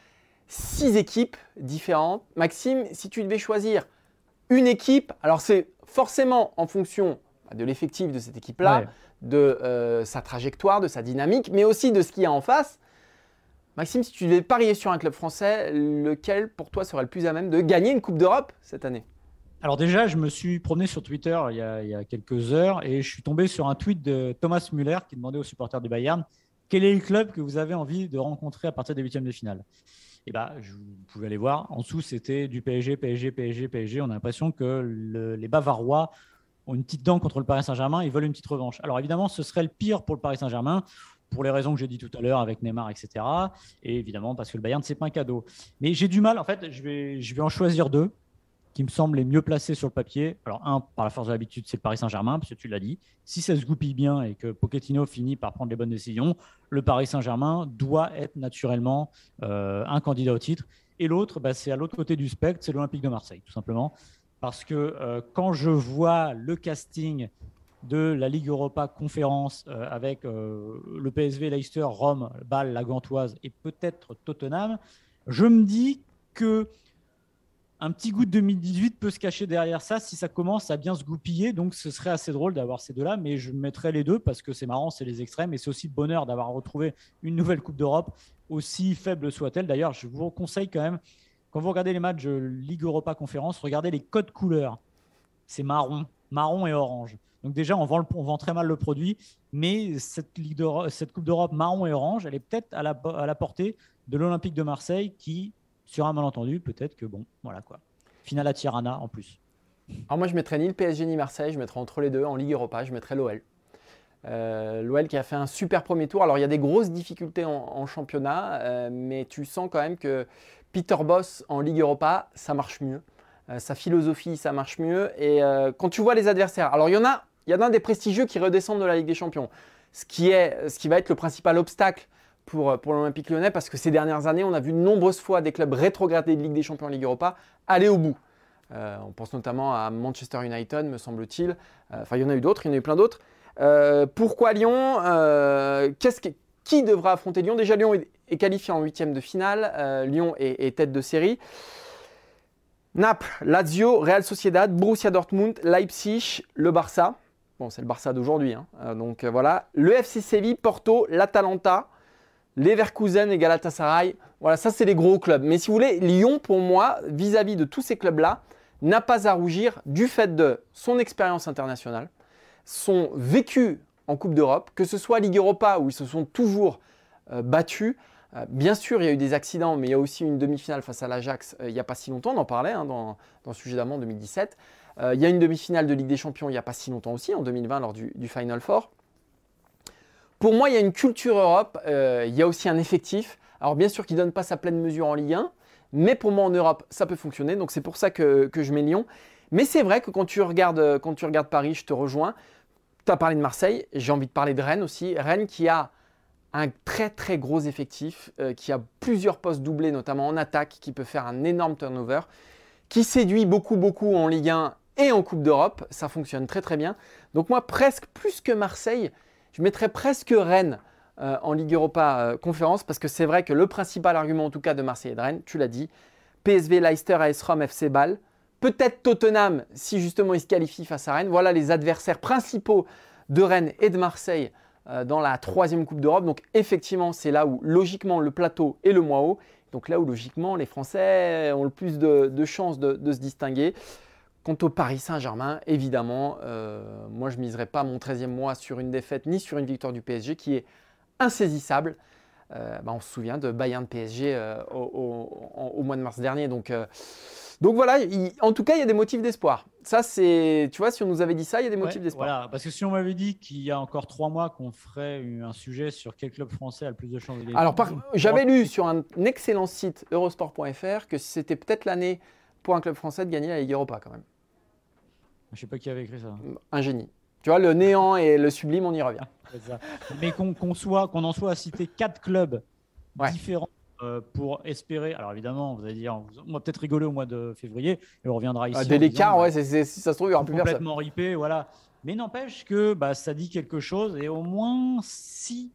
six équipes différentes. Maxime, si tu devais choisir une équipe, alors c'est forcément en fonction de l'effectif de cette équipe-là, Ouais. de euh, sa trajectoire, de sa dynamique, mais aussi de ce qu'il y a en face. Maxime, si tu devais parier sur un club français, lequel pour toi serait le plus à même de gagner une Coupe d'Europe cette année? Alors déjà, je me suis promené sur Twitter il y, a, quelques heures et je suis tombé sur un tweet de Thomas Müller qui demandait aux supporters du Bayern quel est le club que vous avez envie de rencontrer à partir des huitièmes de finale? Et bah, je, vous pouvez aller voir. En dessous, c'était du PSG, PSG, PSG, PSG. On a l'impression que le- les Bavarois ont une petite dent contre le Paris Saint-Germain. Ils veulent une petite revanche. Alors évidemment, ce serait le pire pour le Paris Saint-Germain pour les raisons que j'ai dit tout à l'heure avec Neymar, etc. Et évidemment parce que le Bayern, c'est pas un cadeau. Mais j'ai du mal. En fait, je vais, je vais en choisir deux qui me semblent les mieux placés sur le papier. Alors, un, par la force de l'habitude, c'est le Paris Saint-Germain, parce que tu l'as dit. Si ça se goupille bien et que Pochettino finit par prendre les bonnes décisions, le Paris Saint-Germain doit être naturellement euh, un candidat au titre. Et l'autre, bah, c'est à l'autre côté du spectre, c'est l'Olympique de Marseille, tout simplement. Parce que euh, quand je vois le casting de la Ligue Europa Conférence euh, avec euh, le PSV, Leicester, Rome, Bâle, la Gantoise et peut-être Tottenham, je me dis que un petit goût de 2018 peut se cacher derrière ça si ça commence à bien se goupiller. Donc ce serait assez drôle d'avoir ces deux-là, mais je mettrais les deux parce que c'est marrant, c'est les extrêmes et c'est aussi le bonheur d'avoir retrouvé une nouvelle Coupe d'Europe, aussi faible soit-elle. D'ailleurs, je vous conseille quand même, quand vous regardez les matchs Ligue Europa Conférence, regardez les codes couleurs. C'est marron, marron et orange. Donc déjà, on vend, très mal le produit, mais cette, Coupe d'Europe marron et orange, elle est peut-être à la, à la portée de l'Olympique de Marseille qui sur un malentendu, peut-être que bon, voilà quoi. Finale à Tirana en plus. Alors moi je mettrais ni le PSG ni Marseille, je mettrais entre les deux en Ligue Europa, je mettrais l'OL. Euh, L'OL qui a fait un super premier tour. Alors il y a des grosses difficultés en, championnat, euh, mais tu sens quand même que Peter Boss en Ligue Europa, ça marche mieux. Euh, sa philosophie, ça marche mieux. Et quand tu vois les adversaires, alors il y en a, il y en a des prestigieux qui redescendent de la Ligue des Champions, ce qui, est, ce qui va être le principal obstacle pour, euh, l'Olympique lyonnais parce que ces dernières années, on a vu de nombreuses fois des clubs rétrogradés de Ligue des Champions en Ligue Europa aller au bout. Euh, on pense notamment à Manchester United, me semble-t-il. Euh, enfin, il y en a eu d'autres, il y en a eu plein d'autres. pourquoi Lyon Qui devra affronter Lyon? Déjà, Lyon est, qualifié en huitième de finale. Lyon est, tête de série. Naples, Lazio, Real Sociedad, Borussia Dortmund, Leipzig, le Barça. Bon, c'est le Barça d'aujourd'hui. Hein. donc voilà. Le FC Séville, Porto, l'Atalanta, Leverkusen et Galatasaray. Voilà, ça c'est les gros clubs. Mais si vous voulez, Lyon, pour moi, vis-à-vis de tous ces clubs-là, n'a pas à rougir du fait de son expérience internationale, son vécu en Coupe d'Europe, que ce soit Ligue Europa où ils se sont toujours euh, battus. Euh, bien sûr, il y a eu des accidents, mais il y a aussi une demi-finale face à l'Ajax euh, il n'y a pas si longtemps, on en parlait hein, dans, le sujet d'avant 2017. il y a une demi-finale de Ligue des Champions il n'y a pas si longtemps aussi, en 2020 lors du, Final Four. Pour moi, il y a une culture Europe, euh, il y a aussi un effectif. Alors bien sûr qu'il ne donne pas sa pleine mesure en Ligue 1, mais pour moi en Europe, ça peut fonctionner. Donc c'est pour ça que, je mets Lyon. Mais c'est vrai que quand tu, regardes, quand tu regardes Paris, je te rejoins. Tu as parlé de Marseille, j'ai envie de parler de Rennes aussi. Rennes qui a un très très gros effectif, euh, qui a plusieurs postes doublés, notamment en attaque, qui peut faire un énorme turnover, qui séduit beaucoup beaucoup en Ligue 1 et en Coupe d'Europe. Ça fonctionne très très bien. Donc moi, presque plus que Marseille, je mettrais presque Rennes euh, en Ligue Europa euh, conférence parce que c'est vrai que le principal argument en tout cas de Marseille et de Rennes, tu l'as dit, PSV, Leicester, AS Rome, FC Bâle, peut-être Tottenham si justement il se qualifie face à Rennes. Voilà les adversaires principaux de Rennes et de Marseille dans la troisième Coupe d'Europe. Donc effectivement, c'est là où logiquement le plateau est le moins haut. Donc là où logiquement les Français ont le plus de, chances de se distinguer. Quant au Paris Saint-Germain, évidemment, euh, moi je ne miserai pas mon 13e mois sur une défaite ni sur une victoire du PSG qui est insaisissable. Euh, bah, on se souvient de Bayern PSG euh, au, mois de mars dernier. Donc, donc voilà, en tout cas, il y a des motifs d'espoir. Ça, c'est, tu vois, si on nous avait dit ça, il y a des motifs d'espoir. Voilà, parce que si on m'avait dit qu'il y a encore trois mois qu'on ferait un sujet sur quel club français a le plus de chances de gagner. Alors, j'avais lu sur un excellent site eurosport.fr que c'était peut-être l'année pour un club français de gagner la Ligue Europa quand même. Je sais pas qui avait écrit ça. Un génie. Tu vois, le néant et le sublime, on y revient. Mais qu'on soit, qu'on en soit à citer quatre clubs différents euh, pour espérer. Alors évidemment, vous allez dire, on va peut-être rigoler au mois de février et on reviendra ici. Ah, dès l'écart, ouais, si ça se trouve, il n'y aura plus personne. Complètement ripé, voilà. Mais n'empêche que bah, ça dit quelque chose et au moins si.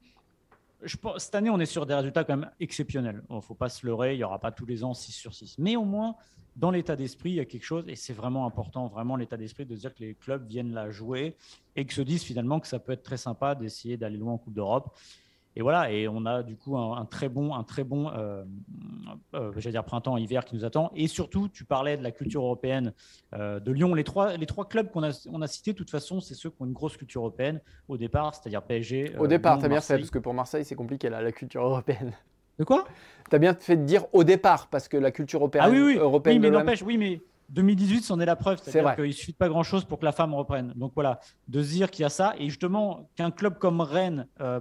Je cette année, on est sur des résultats quand même exceptionnels. Il ne faut pas se leurrer, il n'y aura pas tous les ans 6 sur 6. Mais au moins, dans l'état d'esprit, il y a quelque chose, et c'est vraiment important, vraiment l'état d'esprit de dire que les clubs viennent la jouer et que se disent finalement que ça peut être très sympa d'essayer d'aller loin en Coupe d'Europe. Et voilà, et on a du coup un, très bon, un très bon, euh, euh, j'allais dire printemps, hiver qui nous attend. Et surtout, tu parlais de la culture européenne euh, de Lyon. Les trois, les trois clubs qu'on a, on a cités, de toute façon, c'est ceux qui ont une grosse culture européenne au départ, c'est-à-dire PSG. Au départ, t'as bien fait, parce que pour Marseille, c'est compliqué là, la culture européenne. De quoi? Tu as bien fait de dire au départ, parce que la culture européenne. Ah oui, oui, européenne oui mais n'empêche, oui, mais 2018, c'en est la preuve. C'est-à-dire qu'il ne suffit pas grand-chose pour que la femme reprenne. Donc voilà, de se dire qu'il y a ça. Et justement, qu'un club comme Rennes euh,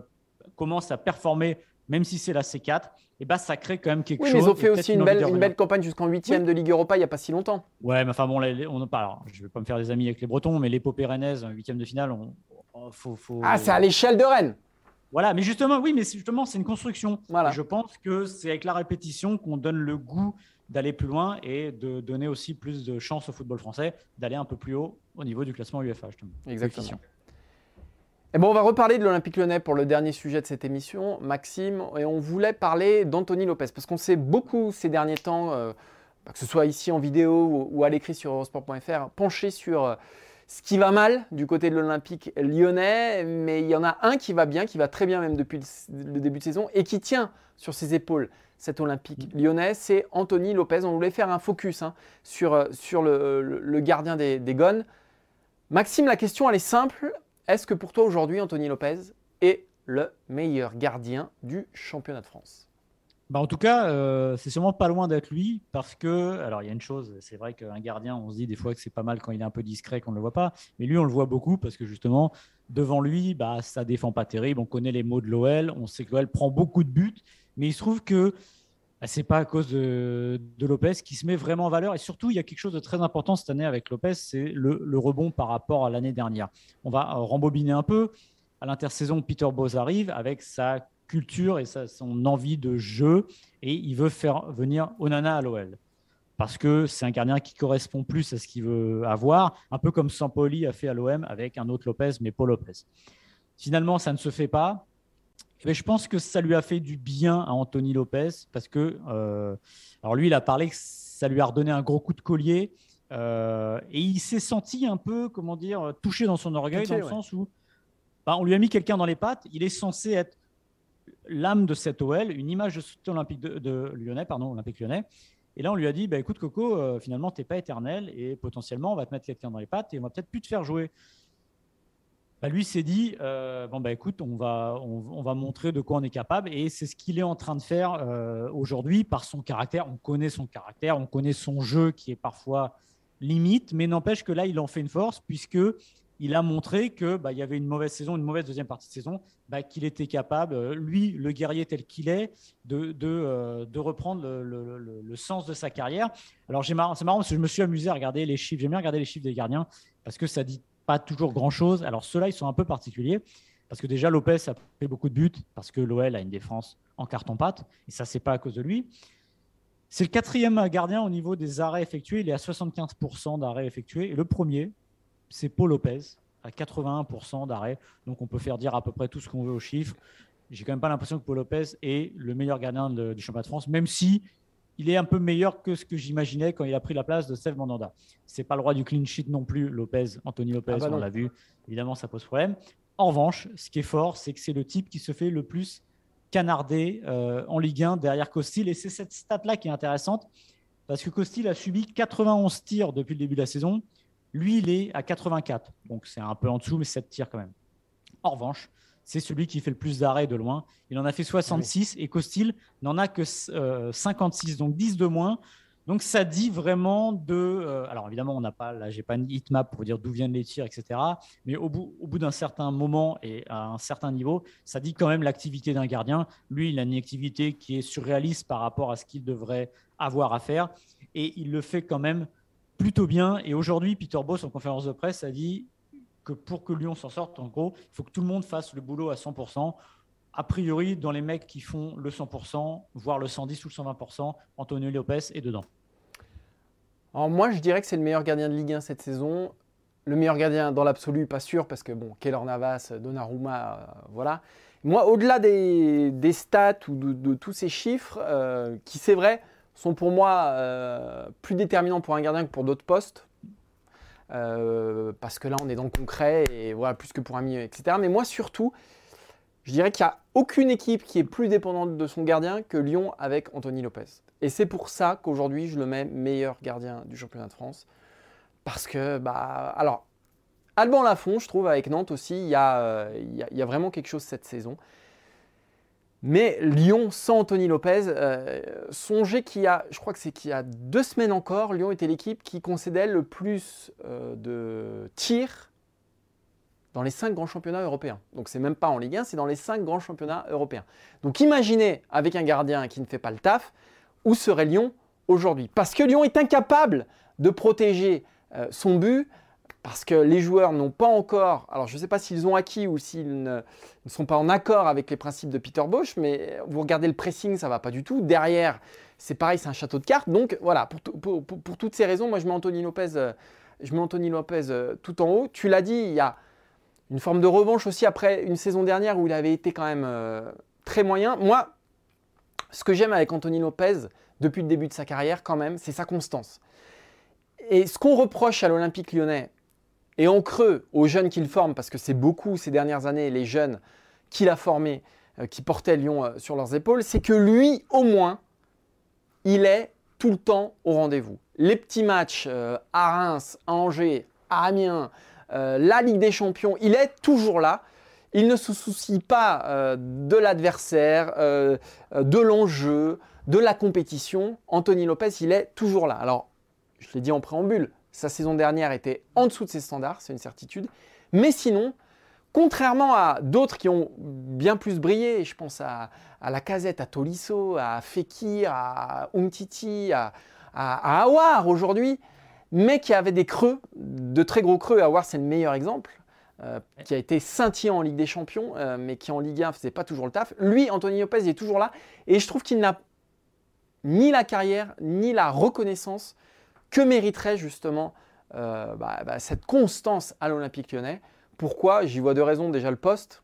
commence à performer, même si c'est la C4, et ben, ça crée quand même quelque oui, chose. Mais ils ont fait aussi une belle, une belle, campagne jusqu'en 8 de Ligue Europa il n'y a pas si longtemps. Ouais, mais enfin bon, on en parle. je ne vais pas me faire des amis avec les Bretons, mais l'épopée rennaise, 8 de finale, on, faut, faut... Ah, c'est à l'échelle de Rennes voilà, mais justement, oui, mais justement, c'est une construction. Voilà. Je pense que c'est avec la répétition qu'on donne le goût d'aller plus loin et de donner aussi plus de chance au football français d'aller un peu plus haut au niveau du classement UEFA. Exactement. Et bon, on va reparler de l'Olympique lyonnais pour le dernier sujet de cette émission, Maxime, et on voulait parler d'Anthony Lopez, parce qu'on s'est beaucoup ces derniers temps, euh, bah, que ce soit ici en vidéo ou, à l'écrit sur eurosport.fr, penché sur euh, ce qui va mal du côté de l'Olympique lyonnais, mais il y en a un qui va bien, qui va très bien même depuis le, début de saison, et qui tient sur ses épaules cet Olympique lyonnais, c'est Anthony Lopez. On voulait faire un focus hein, sur, euh, le, gardien des, des Gones. Maxime, la question elle est simple. Est-ce que pour toi aujourd'hui, Anthony Lopez est le meilleur gardien du championnat de France? Bah en tout cas, euh, c'est sûrement pas loin d'être lui parce que, alors il y a une chose, c'est vrai qu'un gardien, on se dit des fois que c'est pas mal quand il est un peu discret, qu'on ne le voit pas, mais lui on le voit beaucoup parce que justement, devant lui, bah, ça défend pas terrible, on connaît les mots de l'OL, on sait que l'OL prend beaucoup de buts, mais il se trouve que c'est pas à cause de, Lopez qui se met vraiment en valeur et surtout il y a quelque chose de très important cette année avec Lopez, c'est le, rebond par rapport à l'année dernière. On va euh, rembobiner un peu. À l'intersaison, Peter Bose arrive avec sa culture et son envie de jeu et il veut faire venir Onana à l'OL parce que c'est un gardien qui correspond plus à ce qu'il veut avoir, un peu comme Sampoli a fait à l'OM avec un autre Lopez, mais Paul Lopez. Finalement, ça ne se fait pas. Et je pense que ça lui a fait du bien à Anthony Lopez parce que, euh, alors lui, il a parlé que ça lui a redonné un gros coup de collier euh, et il s'est senti un peu, comment dire, touché dans son orgueil, dans le sens où bah, on lui a mis quelqu'un dans les pattes. Il est censé être l'âme de cette OL, une image de cet Olympique de, Lyonnais, pardon, Olympique Lyonnais. Et là, on lui a dit, bah, écoute Coco, euh, finalement, tu n'es pas éternel et potentiellement, on va te mettre quelqu'un dans les pattes et on va peut-être plus te faire jouer. Bah, lui s'est dit, euh, bon, bah, écoute, on va, on, va montrer de quoi on est capable et c'est ce qu'il est en train de faire euh, aujourd'hui par son caractère. On connaît son caractère, on connaît son jeu qui est parfois limite, mais n'empêche que là, il en fait une force puisque il a montré que bah, il y avait une mauvaise saison, une mauvaise deuxième partie de saison, bah, qu'il était capable, euh, lui, le guerrier tel qu'il est, de, de, euh, reprendre le, sens de sa carrière. Alors c'est marrant parce que je me suis amusé à regarder les chiffres. J'aime bien regarder les chiffres des gardiens parce que ça dit pas toujours grand-chose. Alors ceux-là, ils sont un peu particuliers parce que déjà Lopez a fait beaucoup de buts parce que l'OL a une défense en carton-pâte et ça, c'est pas à cause de lui. C'est le quatrième gardien au niveau des arrêts effectués. Il est à 75% d'arrêts effectués. Et le premier, c'est Paul Lopez à 81% d'arrêt. Donc on peut faire dire à peu près tout ce qu'on veut aux chiffres. J'ai quand même pas l'impression que Paul Lopez est le meilleur gardien du championnat de France, même si il est un peu meilleur que ce que j'imaginais quand il a pris la place de Steve Mandanda. C'est pas le roi du clean sheet non plus, Lopez, Anthony Lopez, ah bah on l'a vu. Évidemment, ça pose problème. En revanche, ce qui est fort, c'est que c'est le type qui se fait le plus canarder euh, en Ligue 1 derrière Costil. Et c'est cette stat-là qui est intéressante, parce que Costil a subi 91 tirs depuis le début de la saison. Lui, il est à 84. Donc, c'est un peu en dessous, mais 7 tirs quand même. En revanche, c'est celui qui fait le plus d'arrêts de loin. Il en a fait 66 et Costil n'en a que 56, euh, donc 10 de moins. Donc ça dit vraiment de. Euh, alors évidemment, on n'a pas, là, j'ai pas une heatmap pour dire d'où viennent les tirs, etc. Mais au bout, au bout d'un certain moment et à un certain niveau, ça dit quand même l'activité d'un gardien. Lui, il a une activité qui est surréaliste par rapport à ce qu'il devrait avoir à faire, et il le fait quand même plutôt bien. Et aujourd'hui, Peter Boss, en conférence de presse, a dit que pour que Lyon s'en sorte, en gros, il faut que tout le monde fasse le boulot à 100%. A priori, dans les mecs qui font le 100%, voire le 110 ou le 120%, Antonio Lopez est dedans. Alors moi, je dirais que c'est le meilleur gardien de Ligue 1 cette saison. Le meilleur gardien dans l'absolu, pas sûr, parce que bon, Keller Navas, Donnarumma, euh, voilà. Moi, au-delà des, stats ou de, tous ces chiffres, euh, qui c'est vrai, sont pour moi euh, plus déterminants pour un gardien que pour d'autres postes. Euh, parce que là, on est dans le concret et voilà, plus que pour un milieu, etc. Mais moi, surtout, je dirais qu'il n'y a aucune équipe qui est plus dépendante de son gardien que Lyon avec Anthony Lopez. Et c'est pour ça qu'aujourd'hui, je le mets meilleur gardien du championnat de France. Parce que, bah, alors, Alban Lafont, je trouve, avec Nantes aussi, il y, a, euh, il y a vraiment quelque chose cette saison. Mais Lyon sans Anthony Lopez, euh, songez qu'il y a, je crois que c'est qu'il y a deux semaines encore, Lyon était l'équipe qui concédait le plus euh, de tirs dans les cinq grands championnats européens. Donc c'est même pas en Ligue 1, c'est dans les cinq grands championnats européens. Donc imaginez avec un gardien qui ne fait pas le taf, où serait Lyon aujourd'hui? Parce que Lyon est incapable de protéger euh, son but parce que les joueurs n'ont pas encore, alors je ne sais pas s'ils ont acquis ou s'ils ne, sont pas en accord avec les principes de Peter Bosch, mais vous regardez le pressing, ça ne va pas du tout. Derrière, c'est pareil, c'est un château de cartes. Donc voilà, pour, toutes ces raisons, moi je mets Anthony Lopez, euh, je mets Anthony Lopez euh, tout en haut. Tu l'as dit, il y a une forme de revanche aussi après une saison dernière où il avait été quand même euh, très moyen. Moi, ce que j'aime avec Anthony Lopez depuis le début de sa carrière, quand même, c'est sa constance. Et ce qu'on reproche à l'Olympique lyonnais, et en creux aux jeunes qu'il forme, parce que c'est beaucoup ces dernières années les jeunes qu'il a formés euh, qui portaient Lyon euh, sur leurs épaules, c'est que lui, au moins, il est tout le temps au rendez-vous. Les petits matchs à Reims, à Angers, à Amiens, euh, la Ligue des Champions, il est toujours là. Il ne se soucie pas euh, de l'adversaire, euh, de l'enjeu, de la compétition. Anthony Lopez, il est toujours là. Alors, je l'ai dit en préambule, sa saison dernière était en dessous de ses standards, c'est une certitude. Mais sinon, contrairement à d'autres qui ont bien plus brillé, je pense à, la Casette, à Tolisso, à Fekir, à Umtiti, à, à, à Awar aujourd'hui, mais qui avait des creux, de très gros creux. Voir, c'est le meilleur exemple. Euh, qui a été scintillant en Ligue des Champions, euh, mais qui en Ligue 1 ne faisait pas toujours le taf. Lui, Anthony Lopez, il est toujours là. Et je trouve qu'il n'a ni la carrière, ni la reconnaissance que mériterait justement euh, bah, bah, cette constance à l'Olympique lyonnais? Pourquoi? J'y vois deux raisons. Déjà le poste,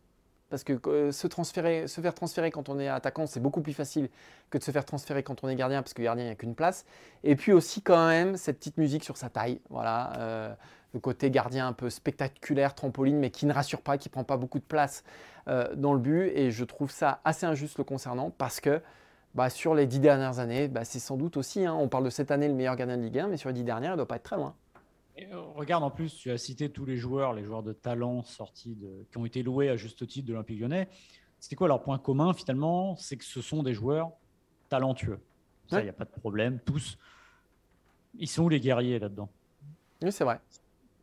parce que euh, se, transférer, se faire transférer quand on est attaquant, c'est beaucoup plus facile que de se faire transférer quand on est gardien, parce que gardien, il n'y a qu'une place. Et puis aussi quand même cette petite musique sur sa taille. Voilà, euh, le côté gardien un peu spectaculaire, trampoline, mais qui ne rassure pas, qui ne prend pas beaucoup de place dans le but. Et je trouve ça assez injuste le concernant, parce que bah, sur les dix dernières années, bah, c'est sans doute aussi, hein, on parle de cette année le meilleur gardien de Ligue 1, mais sur les dix dernières, il ne doit pas être très loin. Euh, regarde en plus, tu as cité tous les joueurs, les joueurs de talent sortis de, qui ont été loués à juste titre de l'Olympique lyonnais. C'était quoi leur point commun finalement? C'est que ce sont des joueurs talentueux. Ça, il n'y a pas de problème. Tous, ils sont où les guerriers là-dedans? Oui, c'est vrai.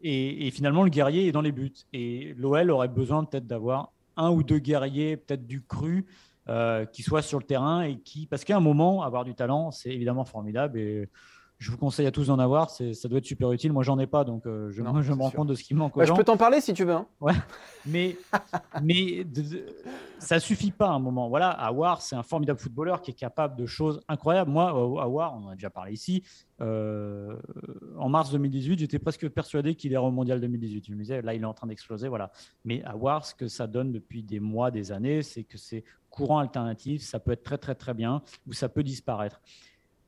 Et, finalement, le guerrier est dans les buts. Et l'OL aurait besoin peut-être d'avoir un ou deux guerriers, peut-être du cru, qui soient sur le terrain et qui, parce qu'à un moment, avoir du talent, c'est évidemment formidable. Et je vous conseille à tous d'en avoir. Ça doit être super utile. Moi, j'en ai pas, donc euh, je, je me rends compte de ce qui manque. Aux bah, Je peux t'en parler si tu veux. Hein. Ouais. Mais, mais ça suffit pas à un moment. Voilà, Awar, c'est un formidable footballeur qui est capable de choses incroyables. Moi, Awar, on en a déjà parlé ici. Euh, en mars 2018, j'étais presque persuadé qu'il irait au mondial 2018. Je me disais, là, il est en train d'exploser. Voilà. Mais Awar, ce que ça donne depuis des mois, des années, c'est que c'est courant alternatif. Ça peut être très, très, très bien ou ça peut disparaître.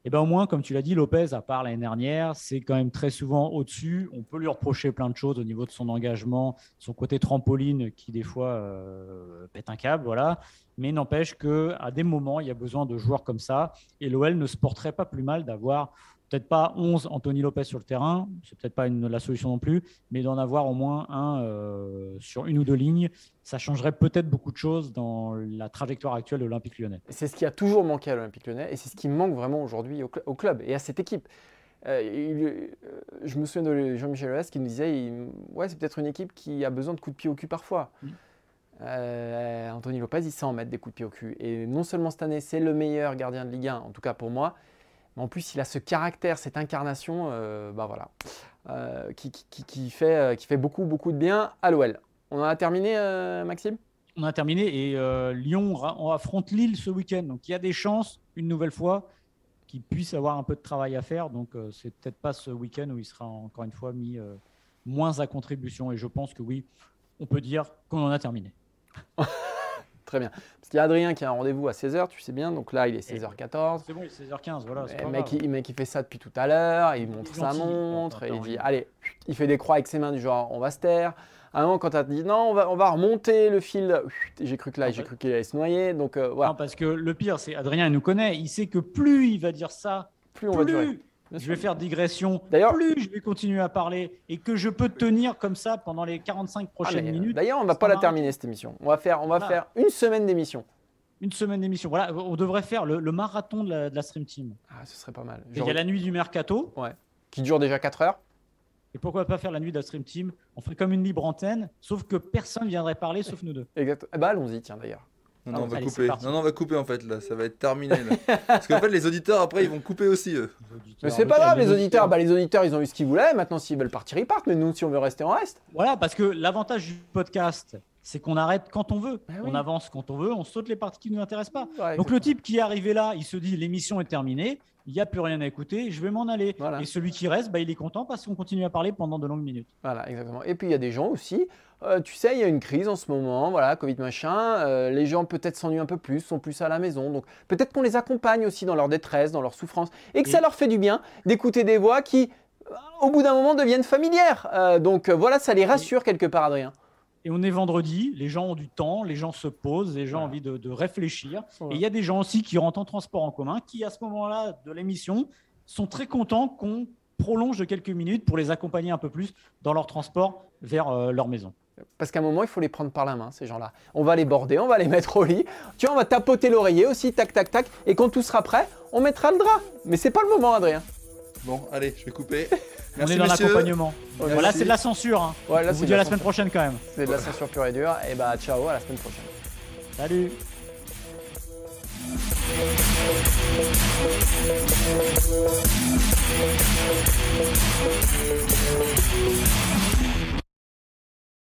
Et eh ben au moins, comme tu l'as dit, Lopez, à part l'année dernière, c'est quand même très souvent au-dessus. On peut lui reprocher plein de choses au niveau de son engagement, son côté trampoline qui des fois euh, pète un câble, voilà. Mais n'empêche que à des moments, il y a besoin de joueurs comme ça. Et l'OL ne se porterait pas plus mal d'avoir peut-être pas 11 Anthony Lopez sur le terrain, c'est peut-être pas une, la solution non plus, mais d'en avoir au moins un euh, sur une ou deux lignes, ça changerait peut-être beaucoup de choses dans la trajectoire actuelle de l'Olympique lyonnais. C'est ce qui a toujours manqué à l'Olympique lyonnais et c'est ce qui manque vraiment aujourd'hui au, club et à cette équipe. Euh, euh, je me souviens de Jean-Michel Aulas qui nous disait ouais, c'est peut-être une équipe qui a besoin de coups de pied au cul parfois. Anthony Lopez, il sait en mettre des coups de pied au cul. Et non seulement cette année, c'est le meilleur gardien de Ligue 1, en tout cas pour moi, en plus, il a ce caractère, cette incarnation, euh, bah voilà, euh, qui, fait, euh, qui fait beaucoup, beaucoup de bien à l'OL. On en a terminé, Maxime? On a terminé et Lyon on affronte Lille ce week-end. Donc il y a des chances, une nouvelle fois, qu'il puisse avoir un peu de travail à faire. Donc c'est peut-être pas ce week-end où il sera encore une fois mis moins à contribution. Et je pense que oui, on peut dire qu'on en a terminé. Très bien. Parce qu'il y a Adrien qui a un rendez-vous à 16h, tu sais bien. Donc là, il est 16h14. C'est bon, il est 16h15. Voilà, le mec, il, mec, il fait ça depuis tout à l'heure. Il montre sa montre. Et il dit Allez, il fait des croix avec ses mains du genre On va se taire. À un moment, quand tu as dit non, on va, on va remonter le fil, j'ai cru que là, j'ai cru qu'il allait se noyer. Donc euh, voilà. Non, parce que le pire, c'est Adrien, il nous connaît. Il sait que plus il va dire ça, plus on va durer je vais faire digression. D'ailleurs, plus je vais continuer à parler et que je peux tenir comme ça pendant les 45 ah, prochaines minutes. D'ailleurs, on ne va pas la terminer cette émission. On va faire, on va faire une semaine d'émission. Une semaine d'émission. Voilà, on devrait faire le, marathon de la, Stream Team. Ah, ce serait pas mal. Il y a la nuit du mercato. Ouais. Qui dure déjà 4 heures. Et pourquoi pas faire la nuit de la Stream Team? On ferait comme une libre antenne, sauf que personne viendrait parler sauf nous deux. Exact. Eh bah, allons-y, tiens d'ailleurs. Non, non, on va couper. Non, non, on va couper en fait là, ça va être terminé. Là. Parce qu'en fait, les auditeurs après ils vont couper aussi eux. Mais c'est pas grave, les auditeurs. Bah, les auditeurs ils ont eu ce qu'ils voulaient. Maintenant, s'ils veulent partir, ils partent. Mais nous, si on veut rester, on reste. Voilà, parce que l'avantage du podcast, c'est qu'on arrête quand on veut. Bah on avance quand on veut, on saute les parties qui ne nous intéressent pas. Donc le type qui est arrivé là, il se dit l'émission est terminée. il n'y a plus rien à écouter, je vais m'en aller. Et celui qui reste, bah, il est content parce qu'on continue à parler pendant de longues minutes. Voilà, exactement. Et puis il y a des gens aussi, euh, tu sais, il y a une crise en ce moment, voilà, Covid machin, euh, les gens peut-être s'ennuient un peu plus, sont plus à la maison, donc peut-être qu'on les accompagne aussi dans leur détresse, dans leur souffrance, et que ça leur fait du bien d'écouter des voix qui, au bout d'un moment, deviennent familières. Euh, donc voilà, ça les rassure quelque part, Adrien. Et on est vendredi, les gens ont du temps, les gens se posent, les gens ont envie de, réfléchir. Et il y a des gens aussi qui rentrent en transport en commun, qui à ce moment-là de l'émission sont très contents qu'on prolonge de quelques minutes pour les accompagner un peu plus dans leur transport vers euh, leur maison. Parce qu'à un moment, il faut les prendre par la main, ces gens-là. On va les border, on va les mettre au lit. Tu vois, on va tapoter l'oreiller aussi, tac, tac, tac. Et quand tout sera prêt, on mettra le drap. Mais c'est pas le moment, Adrien. Bon, allez, je vais couper. on est dans l'accompagnement. Voilà, c'est de la censure. Hein. on vous dit à la semaine prochaine quand même. C'est de la censure pure et dure. Et bah, ciao, à la semaine prochaine. Salut.